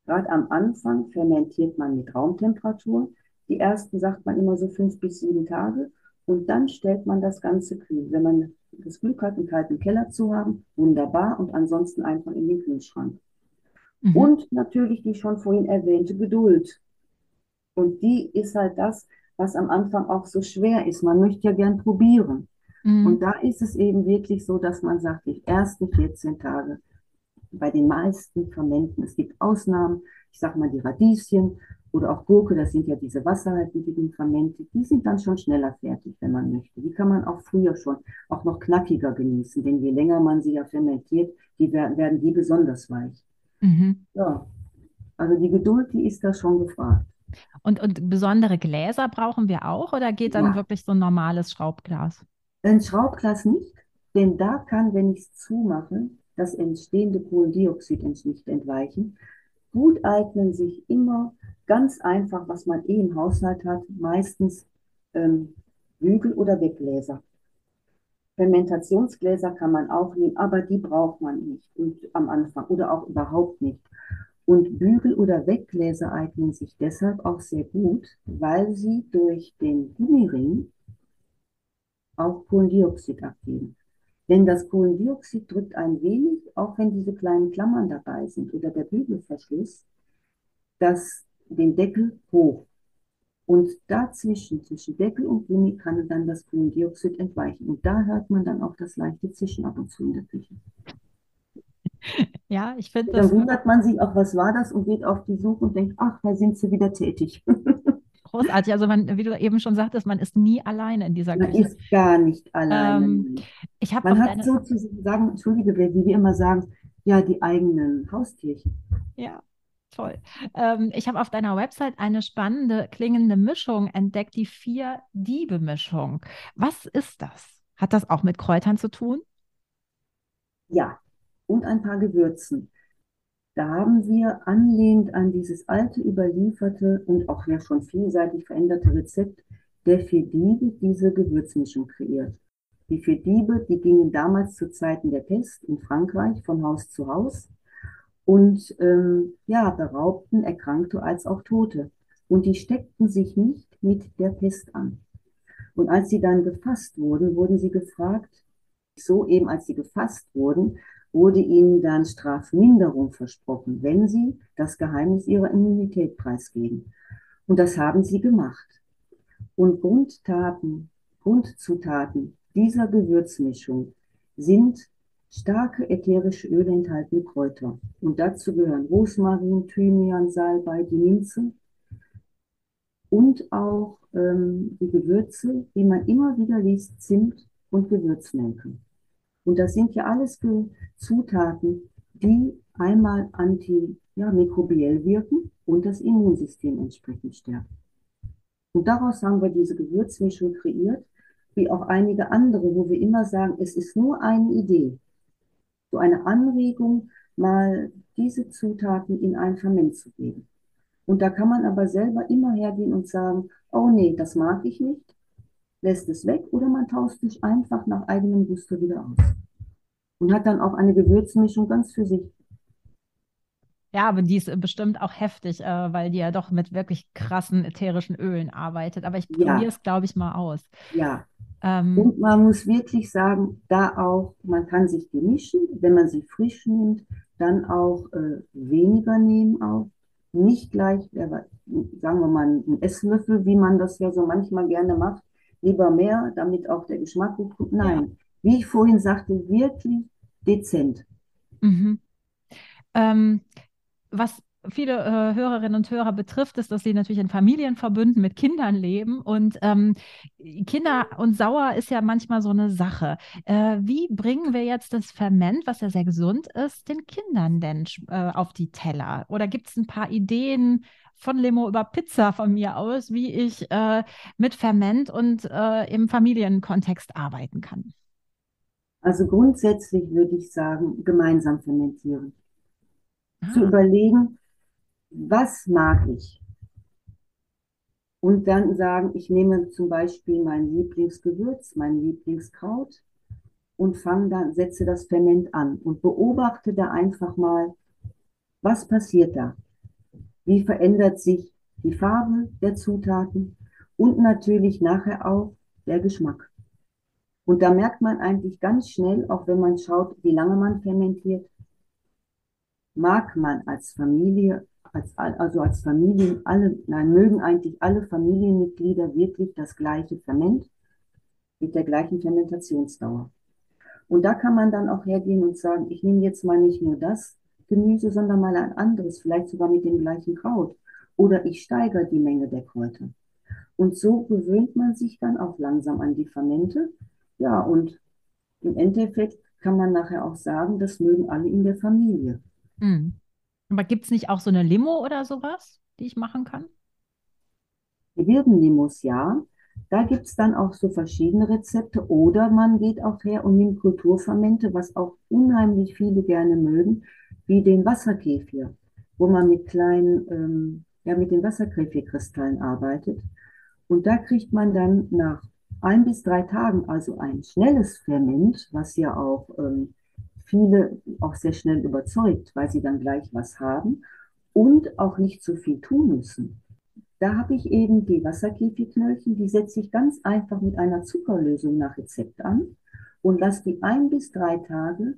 Gerade am Anfang fermentiert man mit Raumtemperatur. Die ersten sagt man immer so fünf bis sieben Tage. Und dann stellt man das Ganze kühl. Wenn man das Glück hat, einen kalten Keller zu haben, wunderbar. Und ansonsten einfach in den Kühlschrank. Mhm. Und natürlich die schon vorhin erwähnte Geduld. Und die ist halt das, was am Anfang auch so schwer ist. Man möchte ja gern probieren. Mhm. Und da ist es eben wirklich so, dass man sagt, die ersten 14 Tage bei den meisten Fermenten, es gibt Ausnahmen, ich sage mal die Radieschen oder auch Gurke, das sind ja diese wasserhaltigen Fermente, die sind dann schon schneller fertig, wenn man möchte. Die kann man auch früher schon, auch noch knackiger genießen, denn je länger man sie ja fermentiert, die werden, werden die besonders weich. Mhm. Ja, also die Geduld, die ist da schon gefragt. Und, und besondere Gläser brauchen wir auch oder geht dann ja. wirklich so ein normales Schraubglas? Ein Schraubglas nicht, denn da kann, wenn ich es zumache, das entstehende Kohlendioxid nicht entweichen. Gut eignen sich immer ganz einfach, was man eh im Haushalt hat, meistens ähm, Bügel- oder Weggläser. Fermentationsgläser kann man auch nehmen, aber die braucht man nicht und am Anfang oder auch überhaupt nicht. Und Bügel- oder Weggläser eignen sich deshalb auch sehr gut, weil sie durch den Gummiring auch Kohlendioxid abgeben. Denn das Kohlendioxid drückt ein wenig, auch wenn diese kleinen Klammern dabei sind oder der Bügelverschluss, das, den Deckel hoch. Und dazwischen, zwischen Deckel und Gummi, kann dann das Kohlendioxid entweichen. Und da hört man dann auch das leichte Zischen ab und zu in der Küche. Ja, ich finde das. Dann wundert man sich auch, was war das und geht auf die Suche und denkt, ach, da sind sie wieder tätig. Großartig. Also man, wie du eben schon sagtest, man ist nie alleine in dieser man Küche. Man ist gar nicht alleine. Ähm, ich man hat sozusagen, entschuldige, wie wir immer sagen, ja, die eigenen Haustierchen. Ja, toll. Ähm, ich habe auf deiner Website eine spannende klingende Mischung entdeckt, die Vier-Diebe-Mischung. Was ist das? Hat das auch mit Kräutern zu tun? Ja, und ein paar Gewürzen. Da haben wir anlehnt an dieses alte, überlieferte und auch ja schon vielseitig veränderte Rezept der vier Diebe diese Gewürzmischung kreiert. Die vier Diebe, die gingen damals zu Zeiten der Pest in Frankreich von Haus zu Haus und ähm, ja, beraubten Erkrankte als auch Tote. Und die steckten sich nicht mit der Pest an. Und als sie dann gefasst wurden, wurden sie gefragt, so eben als sie gefasst wurden, wurde ihnen dann Strafminderung versprochen, wenn sie das Geheimnis ihrer Immunität preisgeben. Und das haben sie gemacht. Und Grundtaten, Grundzutaten dieser Gewürzmischung sind starke ätherische Öle enthaltene Kräuter. Und dazu gehören Rosmarin, Thymian, Salbei, die Minze und auch ähm, die Gewürze, die man immer wieder liest, Zimt und Gewürznelke. Und das sind ja alles Zutaten, die einmal antimikrobiell ja, wirken und das Immunsystem entsprechend stärken. Und daraus haben wir diese Gewürzmischung kreiert, wie auch einige andere, wo wir immer sagen, es ist nur eine Idee, so eine Anregung, mal diese Zutaten in ein Ferment zu geben. Und da kann man aber selber immer hergehen und sagen, oh nee, das mag ich nicht, lässt es weg oder man tauscht sich einfach nach eigenem Gusto wieder aus. Und hat dann auch eine Gewürzmischung ganz für sich. Ja, aber die ist bestimmt auch heftig, äh, weil die ja doch mit wirklich krassen ätherischen Ölen arbeitet. Aber ich Ja, probiere es, glaube ich, mal aus. ja. Ähm, Und man muss wirklich sagen, da auch, man kann sich die mischen, wenn man sie frisch nimmt, dann auch äh, weniger nehmen auch. Nicht gleich, äh, sagen wir mal, einen Esslöffel, wie man das ja so manchmal gerne macht. Lieber mehr, damit auch der Geschmack gut kommt. ja. Nein, wie ich vorhin sagte, wirklich dezent. Mhm. Ähm, was viele äh, Hörerinnen und Hörer betrifft, ist, dass sie natürlich in Familienverbünden mit Kindern leben. Und ähm, Kinder und Sauer ist ja manchmal so eine Sache. Äh, wie bringen wir jetzt das Ferment, was ja sehr gesund ist, den Kindern denn äh, auf die Teller? Oder gibt es ein paar Ideen von Limo über Pizza von mir aus, wie ich äh, mit Ferment und äh, im Familienkontext arbeiten kann? Also grundsätzlich würde ich sagen, gemeinsam fermentieren. Zu Ah, überlegen, was mag ich? Und dann sagen, ich nehme zum Beispiel mein Lieblingsgewürz, mein Lieblingskraut und fange dann, setze das Ferment an und beobachte da einfach mal, was passiert da? Wie verändert sich die Farbe der Zutaten und natürlich nachher auch der Geschmack. Und da merkt man eigentlich ganz schnell, auch wenn man schaut, wie lange man fermentiert, mag man als Familie, als, also als Familien alle, nein, mögen eigentlich alle Familienmitglieder wirklich das gleiche Ferment mit der gleichen Fermentationsdauer. Und da kann man dann auch hergehen und sagen, ich nehme jetzt mal nicht nur das Gemüse, sondern mal ein anderes, vielleicht sogar mit dem gleichen Kraut. Oder ich steigere die Menge der Kräuter. Und so gewöhnt man sich dann auch langsam an die Fermente. Ja, und im Endeffekt kann man nachher auch sagen, das mögen alle in der Familie. hm. Aber gibt es nicht auch so eine Limo oder sowas, die ich machen kann? Die Birnenlimous, ja. Da gibt es dann auch so verschiedene Rezepte. Oder man geht auch her und nimmt Kulturfermente, was auch unheimlich viele gerne mögen, wie den Wasserkefir, wo man mit kleinen, ähm, ja, mit den Wasserkefirkristallen arbeitet. Und da kriegt man dann nach ein bis drei Tagen, also ein schnelles Ferment, was ja auch ähm, viele auch sehr schnell überzeugt, weil sie dann gleich was haben und auch nicht so viel tun müssen. Da habe ich eben die Wasserkefirknöllchen, die setze ich ganz einfach mit einer Zuckerlösung nach Rezept an und lasse die ein bis drei Tage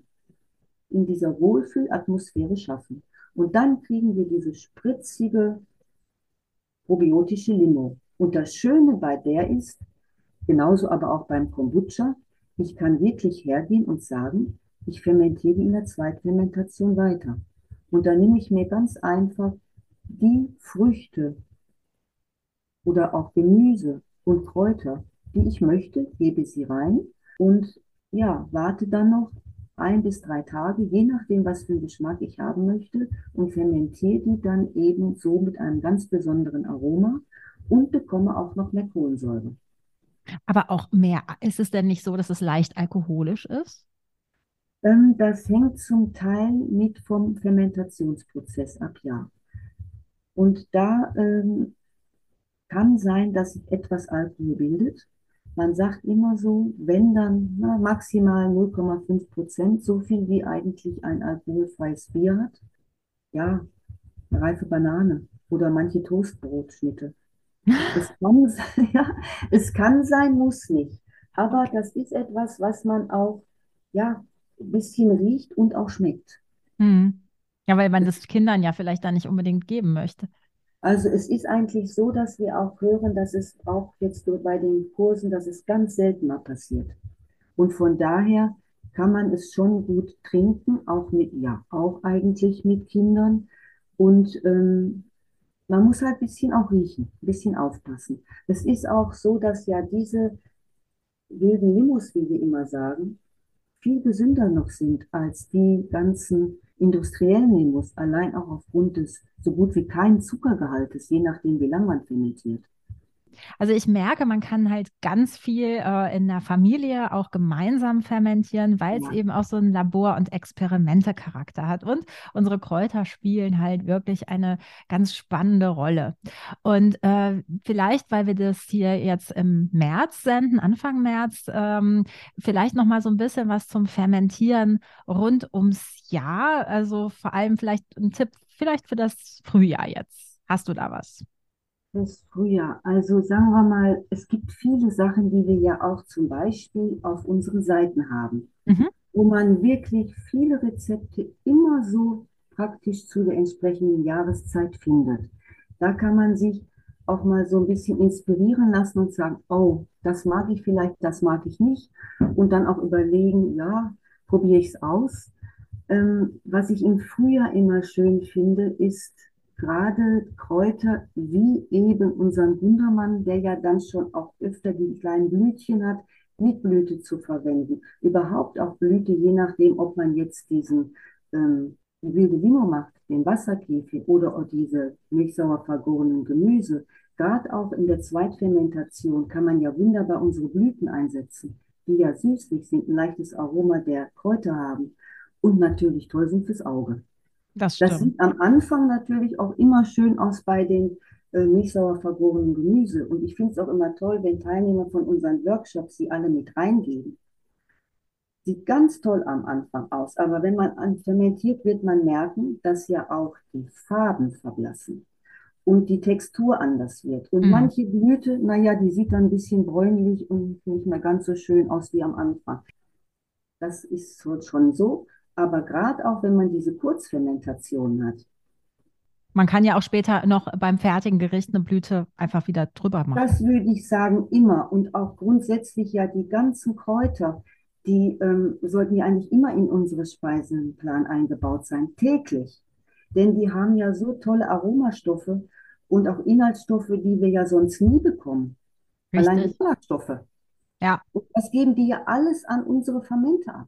in dieser Wohlfühlatmosphäre schaffen. Und dann kriegen wir diese spritzige probiotische Limo. Und das Schöne bei der ist, genauso aber auch beim Kombucha, ich kann wirklich hergehen und sagen, ich fermentiere in der Zweitfermentation weiter. Und dann nehme ich mir ganz einfach die Früchte oder auch Gemüse und Kräuter, die ich möchte, gebe sie rein und ja, warte dann noch ein bis drei Tage, je nachdem, was für einen Geschmack ich haben möchte, und fermentiere die dann eben so mit einem ganz besonderen Aroma und bekomme auch noch mehr Kohlensäure. Aber auch mehr. Ist es denn nicht so, dass es leicht alkoholisch ist? Ähm, das hängt zum Teil mit vom Fermentationsprozess ab, ja. Und da ähm, kann sein, dass sich etwas Alkohol bildet. Man sagt immer so, wenn dann na, maximal 0,5 Prozent, so viel wie eigentlich ein alkoholfreies Bier hat. Ja, eine reife Banane oder manche Toastbrotschnitte. Es kann, sein, ja, es kann sein, muss nicht. Aber das ist etwas, was man auch, ja, ein bisschen riecht und auch schmeckt. Hm. Ja, weil man das Kindern ja vielleicht dann nicht unbedingt geben möchte. Also es ist eigentlich so, dass wir auch hören, dass es auch jetzt bei den Kursen, dass es ganz selten mal passiert. Und von daher kann man es schon gut trinken, auch mit, ja, auch eigentlich mit Kindern. Und ähm, man muss halt ein bisschen auch riechen, ein bisschen aufpassen. Es ist auch so, dass ja diese wilden Limos, wie wir immer sagen, viel gesünder noch sind als die ganzen industriellen Limos, allein auch aufgrund des so gut wie keinen Zuckergehaltes, je nachdem, wie lang man fermentiert. Also ich merke, man kann halt ganz viel äh, in der Familie auch gemeinsam fermentieren, weil es Ja, eben auch so einen Labor- und Experimente-Charakter hat. Und unsere Kräuter spielen halt wirklich eine ganz spannende Rolle. Und äh, vielleicht, weil wir das hier jetzt im März senden, Anfang März, ähm, vielleicht noch mal so ein bisschen was zum Fermentieren rund ums Jahr. Also vor allem vielleicht ein Tipp vielleicht für das Frühjahr jetzt? Hast du da was? Das Frühjahr. Also sagen wir mal, es gibt viele Sachen, die wir ja auch zum Beispiel auf unseren Seiten haben, Mhm. wo man wirklich viele Rezepte immer so praktisch zu der entsprechenden Jahreszeit findet. Da kann man sich auch mal so ein bisschen inspirieren lassen und sagen, oh, das mag ich vielleicht, das mag ich nicht. Und dann auch überlegen, ja, probiere ich es aus. Ähm, was ich im Frühjahr immer schön finde, ist gerade Kräuter wie eben unseren Gundermann, der ja dann schon auch öfter die kleinen Blütchen hat, mit Blüte zu verwenden. Überhaupt auch Blüte, je nachdem, ob man jetzt diesen ähm, wilde Limo macht, den Wasserkäfer oder auch diese milchsauer vergorenen Gemüse. Gerade auch in der Zweitfermentation kann man ja wunderbar unsere Blüten einsetzen, die ja süßlich sind, ein leichtes Aroma der Kräuter haben und natürlich toll sind fürs Auge. Das Das sieht am Anfang natürlich auch immer schön aus bei den äh, nicht sauer vergorenen Gemüse. Und ich finde es auch immer toll, wenn Teilnehmer von unseren Workshops sie alle mit reingeben. Sieht ganz toll am Anfang aus, aber wenn man an fermentiert, wird man merken, dass ja auch die Farben verblassen und die Textur anders wird. Und Mm. manche Blüte, naja, die sieht dann ein bisschen bräunlich und nicht mehr ganz so schön aus wie am Anfang. Das ist schon so, aber gerade auch wenn man diese Kurzfermentation hat, Man kann ja auch später noch beim fertigen Gericht eine Blüte einfach wieder drüber machen. Das würde ich sagen immer und auch grundsätzlich ja die ganzen Kräuter, die ähm, sollten ja eigentlich immer in unsere Speisenplan eingebaut sein, täglich. Denn die haben ja so tolle Aromastoffe und auch Inhaltsstoffe, die wir ja sonst nie bekommen. Allein die Richtig. Inhaltsstoffe. Ja, Und das geben die ja alles an unsere Fermente ab.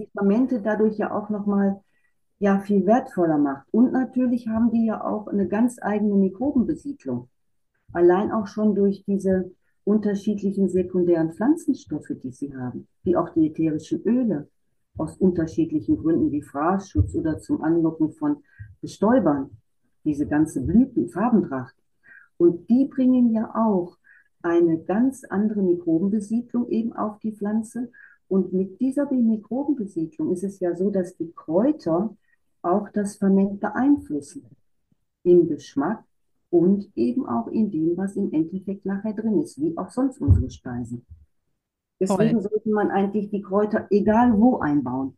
Die Fermente dadurch ja auch nochmal ja, viel wertvoller macht. Und natürlich haben die ja auch eine ganz eigene Mikrobenbesiedlung. Allein auch schon durch diese unterschiedlichen sekundären Pflanzenstoffe, die sie haben, wie auch die ätherischen Öle aus unterschiedlichen Gründen wie Fraßschutz oder zum Anlocken von Bestäubern, diese ganze Blüten, Farbentracht. Und die bringen ja auch eine ganz andere Mikrobenbesiedlung eben auf die Pflanze. Und mit dieser Mikrobenbesiedlung ist es ja so, dass die Kräuter auch das Ferment beeinflussen im Geschmack und eben auch in dem, was im Endeffekt nachher drin ist, wie auch sonst unsere Speisen. Deswegen toll. sollte man eigentlich die Kräuter egal wo einbauen.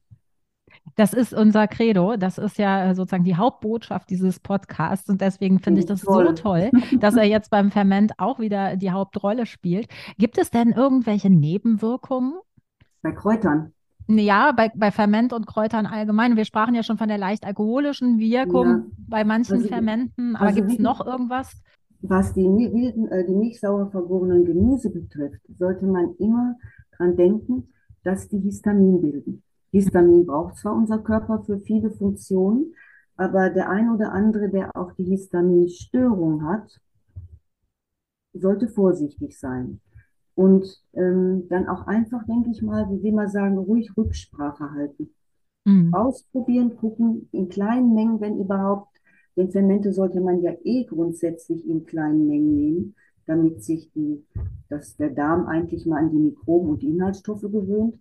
Das ist unser Credo. Das ist ja äh, sozusagen die Hauptbotschaft dieses Podcasts. Und deswegen finde ich Finde das ich so toll. toll, dass er jetzt beim Ferment auch wieder die Hauptrolle spielt. Gibt es denn irgendwelche Nebenwirkungen? Bei Kräutern. Ja, bei, bei Ferment und Kräutern allgemein. Wir sprachen ja schon von der leicht alkoholischen Wirkung Ja, bei manchen also, Fermenten. Aber also gibt es noch irgendwas? was die äh, die milchsauer vergorenen Gemüse betrifft, sollte man immer dran denken, dass die Histamin bilden. Histamin braucht zwar unser Körper für viele Funktionen, aber der ein oder andere, der auch die Histaminstörung hat, sollte vorsichtig sein. Und ähm, dann auch einfach, denke ich mal, wie wir mal sagen, ruhig Rücksprache halten. Mm. Ausprobieren, gucken, in kleinen Mengen, wenn überhaupt. Denn Fermente sollte man ja eh grundsätzlich in kleinen Mengen nehmen, damit sich die, dass der Darm eigentlich mal an die Mikroben und die Inhaltsstoffe gewöhnt.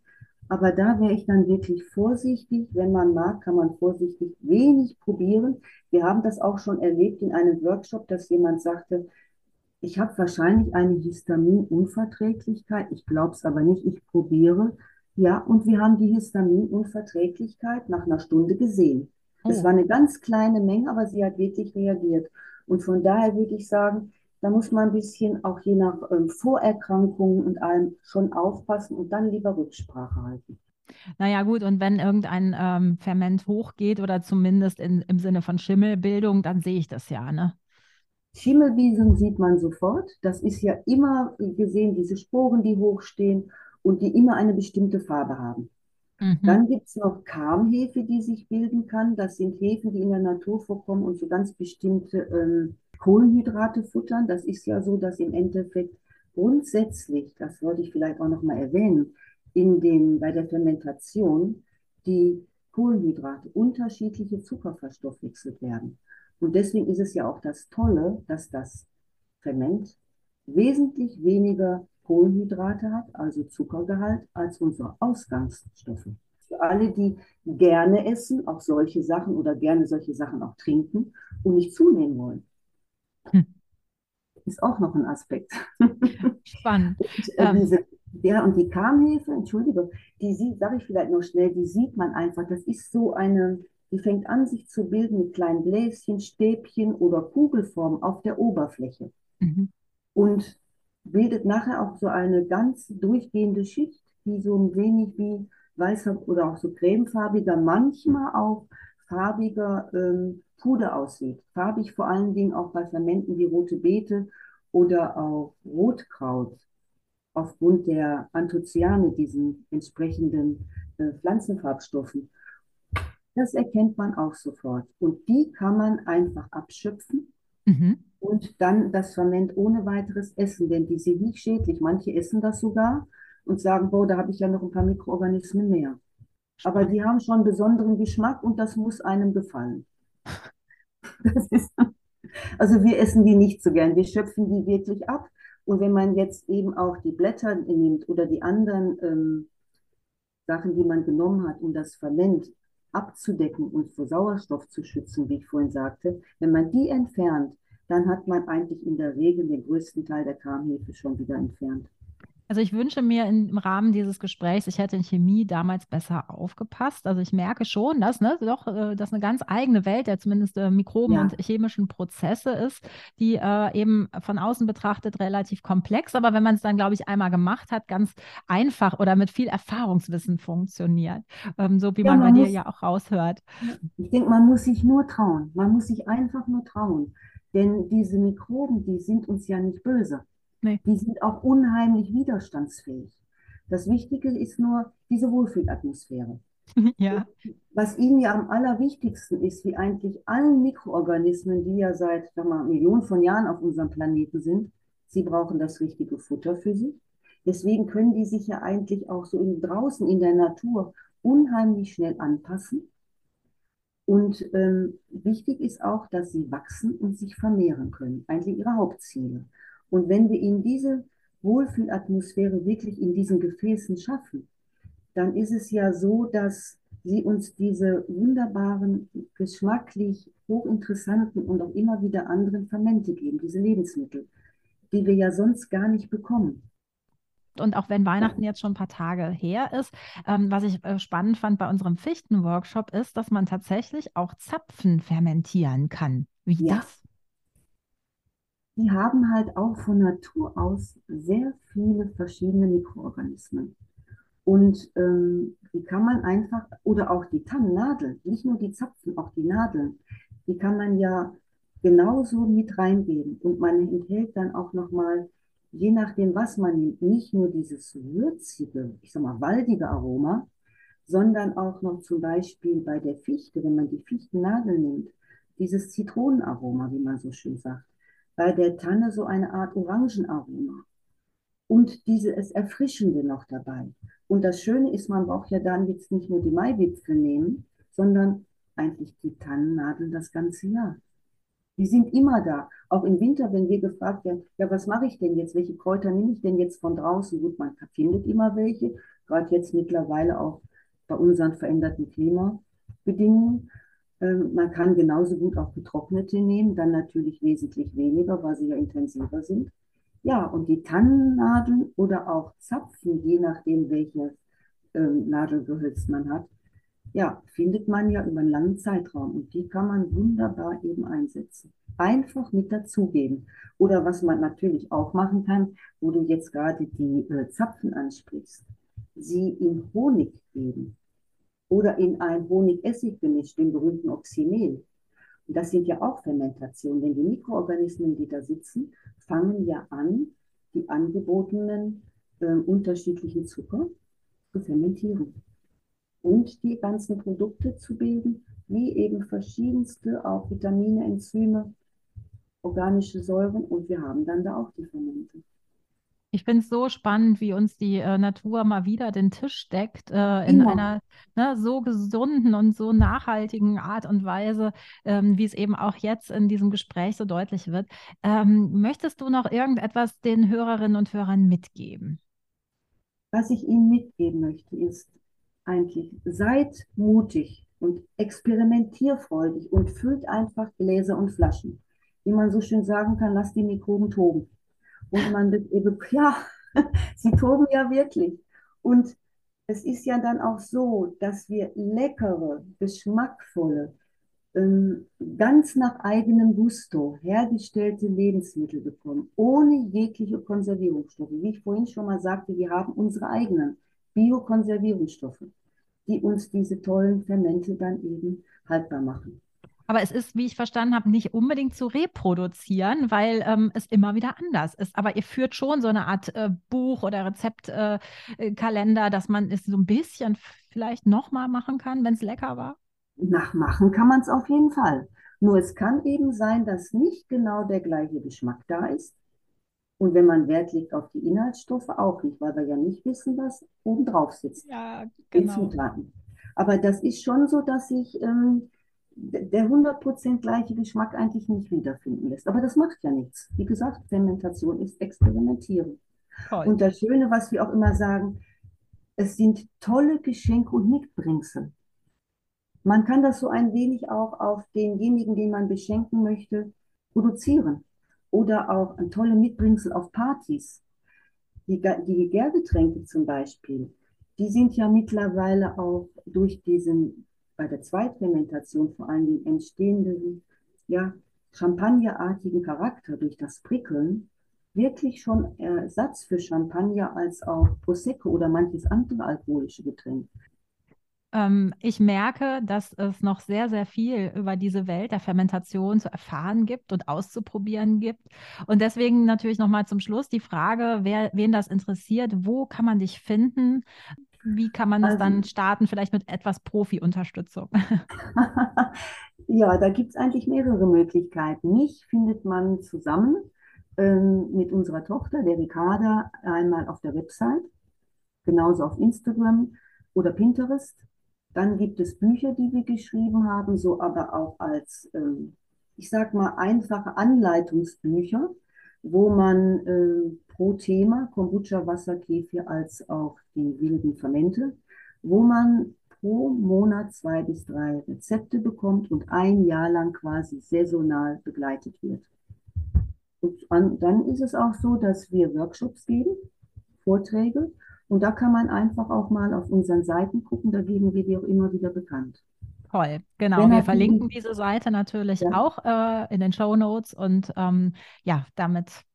Aber da wäre ich dann wirklich vorsichtig. Wenn man mag, kann man vorsichtig wenig probieren. Wir haben das auch schon erlebt in einem Workshop, dass jemand sagte, ich habe wahrscheinlich eine Histaminunverträglichkeit. Ich glaube es aber nicht. Ich probiere. Ja, und wir haben die Histaminunverträglichkeit nach einer Stunde gesehen. Es Oh. war eine ganz kleine Menge, aber sie hat wirklich reagiert. Und von daher würde ich sagen, da muss man ein bisschen auch je nach ähm, Vorerkrankungen und allem schon aufpassen und dann lieber Rücksprache halten. Naja, gut, und wenn irgendein ähm, Ferment hochgeht oder zumindest in, im Sinne von Schimmelbildung, dann sehe ich das ja, ne? Schimmelwiesen sieht man sofort. Das ist ja immer gesehen, diese Sporen, die hochstehen und die immer eine bestimmte Farbe haben. Mhm. Dann gibt es noch Karmhefe, die sich bilden kann. Das sind Hefen, die in der Natur vorkommen und so ganz bestimmte ähm, Kohlenhydrate futtern. Das ist ja so, dass im Endeffekt grundsätzlich, das wollte ich vielleicht auch noch mal erwähnen, in den, bei der Fermentation die Kohlenhydrate unterschiedliche Zucker verstoffwechselt werden. Und deswegen ist es ja auch das Tolle, dass das Ferment wesentlich weniger Kohlenhydrate hat, also Zuckergehalt, als unsere Ausgangsstoffe. für alle, die gerne essen, auch solche Sachen oder gerne solche Sachen auch trinken und nicht zunehmen wollen. Hm. Ist auch noch ein Aspekt. Spannend. Und, äh, ähm. diese, ja, und die Karmhefe, Entschuldigung, die sieht, sage ich vielleicht noch schnell, die sieht man einfach. Das ist so eine, die fängt an, sich zu bilden mit kleinen Bläschen, Stäbchen oder Kugelformen auf der Oberfläche. Mhm. Und bildet nachher auch so eine ganz durchgehende Schicht, die so ein wenig wie weißer oder auch so cremefarbiger, manchmal auch farbiger ähm, Puder aussieht. Farbig vor allen Dingen auch bei Fermenten wie rote Beete oder auch Rotkraut aufgrund der Anthocyane, diesen entsprechenden äh, Pflanzenfarbstoffen. Das erkennt man auch sofort. Und die kann man einfach abschöpfen mhm. und dann das Ferment ohne weiteres essen, denn die sind nicht schädlich. Manche essen das sogar und sagen, boah, da habe ich ja noch ein paar Mikroorganismen mehr. Aber die haben schon einen besonderen Geschmack und das muss einem gefallen. Ist, also wir essen die nicht so gern. Wir schöpfen die wirklich ab. Und wenn man jetzt eben auch die Blätter nimmt oder die anderen ähm, Sachen, die man genommen hat, um das Ferment abzudecken und vor Sauerstoff zu schützen, wie ich vorhin sagte, wenn man die entfernt, dann hat man eigentlich in der Regel den größten Teil der Karmhefe schon wieder entfernt. Also ich wünsche mir im Rahmen dieses Gesprächs, ich hätte in Chemie damals besser aufgepasst. Also ich merke schon, dass ne, doch äh, das eine ganz eigene Welt der zumindest äh, Mikroben ja. und chemischen Prozesse ist, die äh, eben von außen betrachtet relativ komplex, aber wenn man es dann, glaube ich, einmal gemacht hat, ganz einfach oder mit viel Erfahrungswissen funktioniert, ähm, so wie ja, man, man, bei muss, dir ja auch raushört. Ich denke, man muss sich nur trauen. Man muss sich einfach nur trauen. Denn diese Mikroben, die sind uns ja nicht böse. Nee. Die sind auch unheimlich widerstandsfähig. Das Wichtige ist nur diese Wohlfühlatmosphäre. Ja. Was ihnen ja am allerwichtigsten ist, wie eigentlich allen Mikroorganismen, die ja seit mal, Millionen von Jahren auf unserem Planeten sind, sie brauchen das richtige Futter für sich. Deswegen können die sich ja eigentlich auch so in, draußen in der Natur unheimlich schnell anpassen. Und ähm, wichtig ist auch, dass sie wachsen und sich vermehren können. Eigentlich ihre Hauptziele. Und wenn wir ihnen diese Wohlfühlatmosphäre wirklich in diesen Gefäßen schaffen, dann ist es ja so, dass sie uns diese wunderbaren, geschmacklich hochinteressanten und auch immer wieder anderen Fermente geben, diese Lebensmittel, die wir ja sonst gar nicht bekommen. Und auch wenn Weihnachten jetzt schon ein paar Tage her ist, ähm, was ich äh, spannend fand bei unserem Fichtenworkshop ist, dass man tatsächlich auch Zapfen fermentieren kann. Wie ja. das? Die haben halt auch von Natur aus sehr viele verschiedene Mikroorganismen. Und ähm, die kann man einfach, oder auch die Tannennadel, nicht nur die Zapfen, auch die Nadeln, die kann man ja genauso mit reingeben. Und man enthält dann auch nochmal, je nachdem, was man nimmt, nicht nur dieses würzige, ich sag mal, waldige Aroma, sondern auch noch zum Beispiel bei der Fichte, wenn man die Fichtennadel nimmt, dieses Zitronenaroma, wie man so schön sagt bei der Tanne so eine Art Orangenaroma. Und dieses Erfrischende noch dabei. Und das Schöne ist, man braucht ja dann jetzt nicht nur die Maiwipfel nehmen, sondern eigentlich die Tannennadeln das ganze Jahr. Die sind immer da. Auch im Winter, wenn wir gefragt werden, ja, was mache ich denn jetzt? Welche Kräuter nehme ich denn jetzt von draußen? Gut, man findet immer welche, gerade jetzt mittlerweile auch bei unseren veränderten Klimabedingungen. Ähm, man kann genauso gut auch getrocknete nehmen, dann natürlich wesentlich weniger, weil sie ja intensiver sind. Ja, und die Tannennadeln oder auch Zapfen, je nachdem, welches ähm, Nadelgehölz man hat, ja, findet man ja über einen langen Zeitraum und die kann man wunderbar eben einsetzen. Einfach mit dazugeben. Oder was man natürlich auch machen kann, wo du jetzt gerade die äh, Zapfen ansprichst, sie in Honig geben oder in ein Honig-Essig-Gemisch, den berühmten Oxymel. Und das sind ja auch Fermentationen, denn die Mikroorganismen, die da sitzen, fangen ja an, die angebotenen äh, unterschiedlichen Zucker zu fermentieren und die ganzen Produkte zu bilden, wie eben verschiedenste auch Vitamine, Enzyme, organische Säuren und wir haben dann da auch die Fermente. Ich finde es so spannend, wie uns die äh, Natur mal wieder den Tisch deckt, äh, in ja. einer ne, so gesunden und so nachhaltigen Art und Weise, ähm, wie es eben auch jetzt in diesem Gespräch so deutlich wird. Ähm, möchtest du noch irgendetwas den Hörerinnen und Hörern mitgeben? Was ich ihnen mitgeben möchte, ist, eigentlich, seid mutig und experimentierfreudig und füllt einfach Gläser und Flaschen. Wie man so schön sagen kann, lasst die Mikroben toben. Und man eben, ja, sie toben ja wirklich. Und es ist ja dann auch so, dass wir leckere, geschmackvolle, ähm, ganz nach eigenem Gusto hergestellte Lebensmittel bekommen, ohne jegliche Konservierungsstoffe. Wie ich vorhin schon mal sagte, wir haben unsere eigenen Biokonservierungsstoffe, die uns diese tollen Fermente dann eben haltbar machen. Aber es ist, wie ich verstanden habe, nicht unbedingt zu reproduzieren, weil ähm, es immer wieder anders ist. Aber ihr führt schon so eine Art äh, Buch oder Rezeptkalender, äh, dass man es so ein bisschen vielleicht nochmal machen kann, wenn es lecker war. Nachmachen kann man es auf jeden Fall. Nur es kann eben sein, dass nicht genau der gleiche Geschmack da ist. Und wenn man Wert legt auf die Inhaltsstoffe, auch nicht, weil wir ja nicht wissen, was oben drauf sitzt. Ja, genau. Die Zutaten. Aber das ist schon so, dass sich ähm, der 100% gleiche Geschmack eigentlich nicht wiederfinden lässt. Aber das macht ja nichts. Wie gesagt, Fermentation ist Experimentieren. Toll. Und das Schöne, was wir auch immer sagen, es sind tolle Geschenke und Mitbringsel. Man kann das so ein wenig auch auf denjenigen, den man beschenken möchte, produzieren. Oder auch tolle Mitbringsel auf Partys. Die, die Gärgetränke zum Beispiel, die sind ja mittlerweile auch durch diesen bei der Zweitfermentation vor allen Dingen entstehenden, ja, champagnerartigen Charakter durch das Prickeln wirklich schon Ersatz für Champagner als auch Prosecco oder manches andere alkoholische Getränk. Ähm, ich merke, dass es noch sehr, sehr viel über diese Welt der Fermentation zu erfahren gibt und auszuprobieren gibt. Und deswegen natürlich nochmal zum Schluss die Frage, wer, wen das interessiert, wo kann man dich finden? Wie kann man das also, dann starten, vielleicht mit etwas Profi-Unterstützung? ja, da gibt es eigentlich mehrere Möglichkeiten. Mich findet man zusammen ähm, mit unserer Tochter, der Ricarda, einmal auf der Website, genauso auf Instagram oder Pinterest. Dann gibt es Bücher, die wir geschrieben haben, so aber auch als, ähm, ich sag mal, einfache Anleitungsbücher, wo man äh, pro Thema Kombucha, Wasserkefir als auch die wilden Fermente, wo man pro Monat zwei bis drei Rezepte bekommt und ein Jahr lang quasi saisonal begleitet wird. Und an, dann ist es auch so, dass wir Workshops geben, Vorträge, und da kann man einfach auch mal auf unseren Seiten gucken, da geben wir die auch immer wieder bekannt. Toll, genau. Wir verlinken diese Seite natürlich ja. auch äh, in den Show Notes und ähm, ja, damit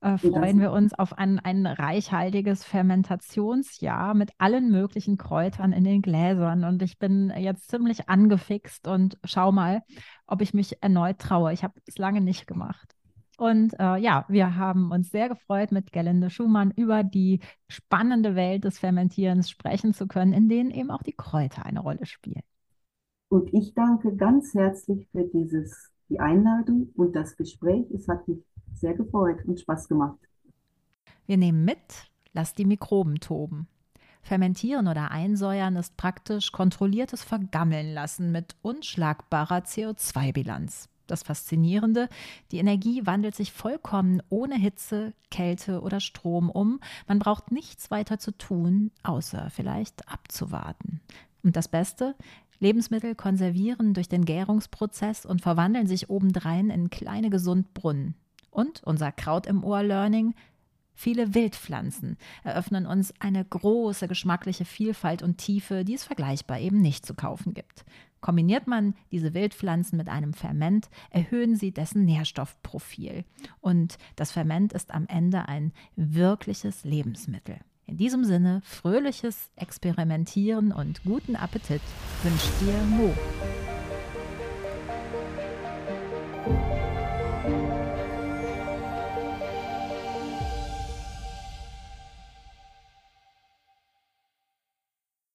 äh, freuen wir uns auf ein, ein reichhaltiges Fermentationsjahr mit allen möglichen Kräutern in den Gläsern. Und ich bin jetzt ziemlich angefixt und schau mal, ob ich mich erneut traue. Ich habe es lange nicht gemacht. Und äh, ja, wir haben uns sehr gefreut, mit Gerlinde Schumann über die spannende Welt des Fermentierens sprechen zu können, in denen eben auch die Kräuter eine Rolle spielen. Und ich danke ganz herzlich für dieses, die Einladung und das Gespräch. Es hat mich sehr gefreut und Spaß gemacht. Wir nehmen mit, lass die Mikroben toben. Fermentieren oder einsäuern ist praktisch kontrolliertes Vergammeln lassen mit unschlagbarer CO2-Bilanz. Das Faszinierende, die Energie wandelt sich vollkommen ohne Hitze, Kälte oder Strom um. Man braucht nichts weiter zu tun, außer vielleicht abzuwarten. Und das Beste, Lebensmittel konservieren durch den Gärungsprozess und verwandeln sich obendrein in kleine Gesundbrunnen. Und unser Kraut im Ohr Learning, viele Wildpflanzen eröffnen uns eine große geschmackliche Vielfalt und Tiefe, die es vergleichbar eben nicht zu kaufen gibt. Kombiniert man diese Wildpflanzen mit einem Ferment, erhöhen sie dessen Nährstoffprofil. Und das Ferment ist am Ende ein wirkliches Lebensmittel. In diesem Sinne, fröhliches Experimentieren und guten Appetit wünscht dir Mo.